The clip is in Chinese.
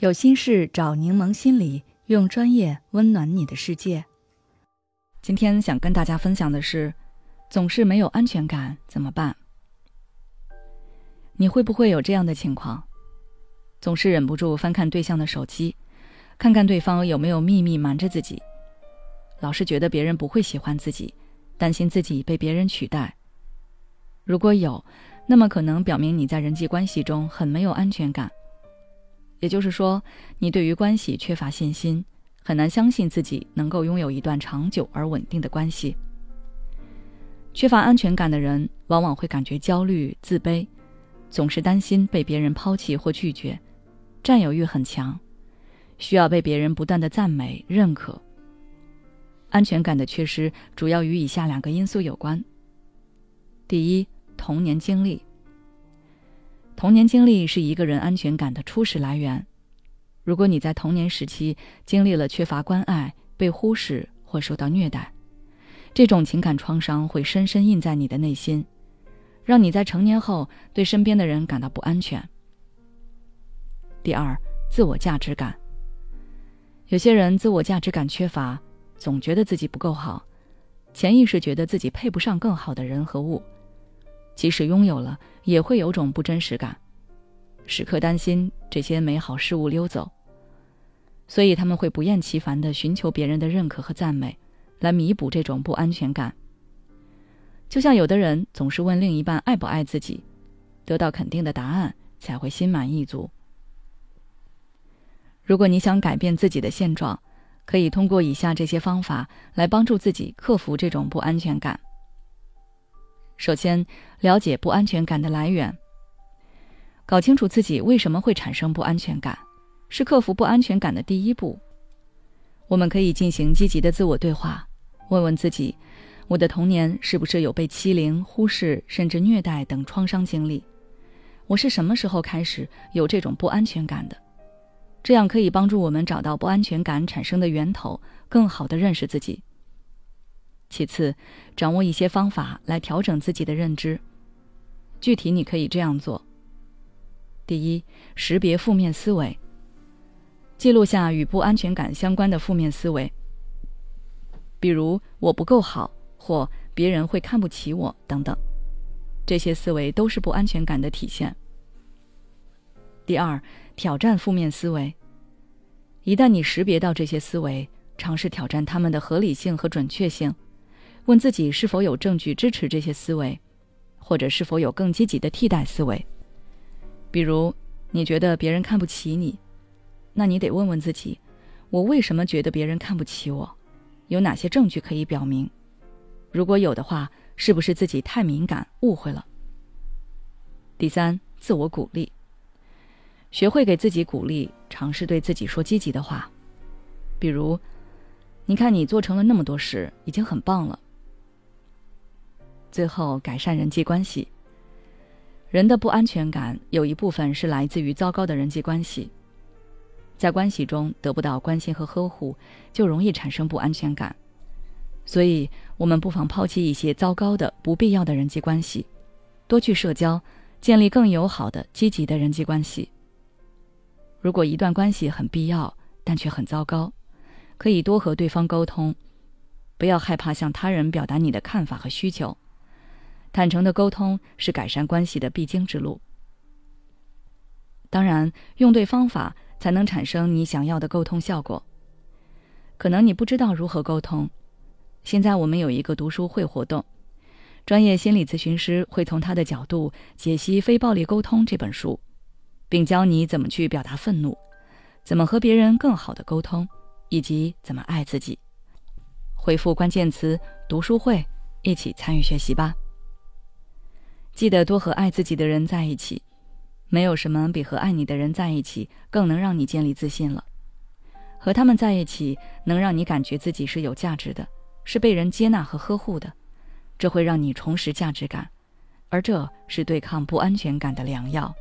有心事找柠檬心理，用专业温暖你的世界。今天想跟大家分享的是，总是没有安全感怎么办？你会不会有这样的情况？总是忍不住翻看对象的手机，看看对方有没有秘密瞒着自己，老是觉得别人不会喜欢自己，担心自己被别人取代。如果有，那么可能表明你在人际关系中很没有安全感。也就是说，你对于关系缺乏信心，很难相信自己能够拥有一段长久而稳定的关系。缺乏安全感的人，往往会感觉焦虑、自卑，总是担心被别人抛弃或拒绝，占有欲很强，需要被别人不断的赞美、认可。安全感的缺失主要与以下两个因素有关。第一，童年经历。童年经历是一个人安全感的初始来源。如果你在童年时期经历了缺乏关爱、被忽视或受到虐待，这种情感创伤会深深印在你的内心，让你在成年后对身边的人感到不安全。第二，自我价值感。有些人自我价值感缺乏，总觉得自己不够好，潜意识觉得自己配不上更好的人和物。即使拥有了，也会有种不真实感，时刻担心这些美好事物溜走。所以他们会不厌其烦地寻求别人的认可和赞美，来弥补这种不安全感。就像有的人总是问另一半爱不爱自己，得到肯定的答案才会心满意足。如果你想改变自己的现状，可以通过以下这些方法来帮助自己克服这种不安全感。首先，了解不安全感的来源。搞清楚自己为什么会产生不安全感，是克服不安全感的第一步。我们可以进行积极的自我对话，问问自己：我的童年是不是有被欺凌、忽视甚至虐待等创伤经历？我是什么时候开始有这种不安全感的？这样可以帮助我们找到不安全感产生的源头，更好的认识自己。其次，掌握一些方法来调整自己的认知。具体你可以这样做：第一，识别负面思维，记录下与不安全感相关的负面思维，比如“我不够好”或“别人会看不起我”等等，这些思维都是不安全感的体现。第二，挑战负面思维。一旦你识别到这些思维，尝试挑战它们的合理性和准确性。问自己是否有证据支持这些思维，或者是否有更积极的替代思维。比如，你觉得别人看不起你，那你得问问自己：我为什么觉得别人看不起我？有哪些证据可以表明？如果有的话，是不是自己太敏感、误会了？第三，自我鼓励，学会给自己鼓励，尝试对自己说积极的话，比如：你看，你做成了那么多事，已经很棒了。最后，改善人际关系。人的不安全感有一部分是来自于糟糕的人际关系，在关系中得不到关心和呵护，就容易产生不安全感。所以，我们不妨抛弃一些糟糕的、不必要的人际关系，多去社交，建立更友好的、积极的人际关系。如果一段关系很必要，但却很糟糕，可以多和对方沟通，不要害怕向他人表达你的看法和需求。坦诚的沟通是改善关系的必经之路。当然，用对方法才能产生你想要的沟通效果。可能你不知道如何沟通，现在我们有一个读书会活动，专业心理咨询师会从他的角度解析《非暴力沟通》这本书，并教你怎么去表达愤怒，怎么和别人更好的沟通，以及怎么爱自己。回复关键词“读书会”，一起参与学习吧。记得多和爱自己的人在一起，没有什么比和爱你的人在一起更能让你建立自信了。和他们在一起，能让你感觉自己是有价值的，是被人接纳和呵护的，这会让你重拾价值感，而这是对抗不安全感的良药。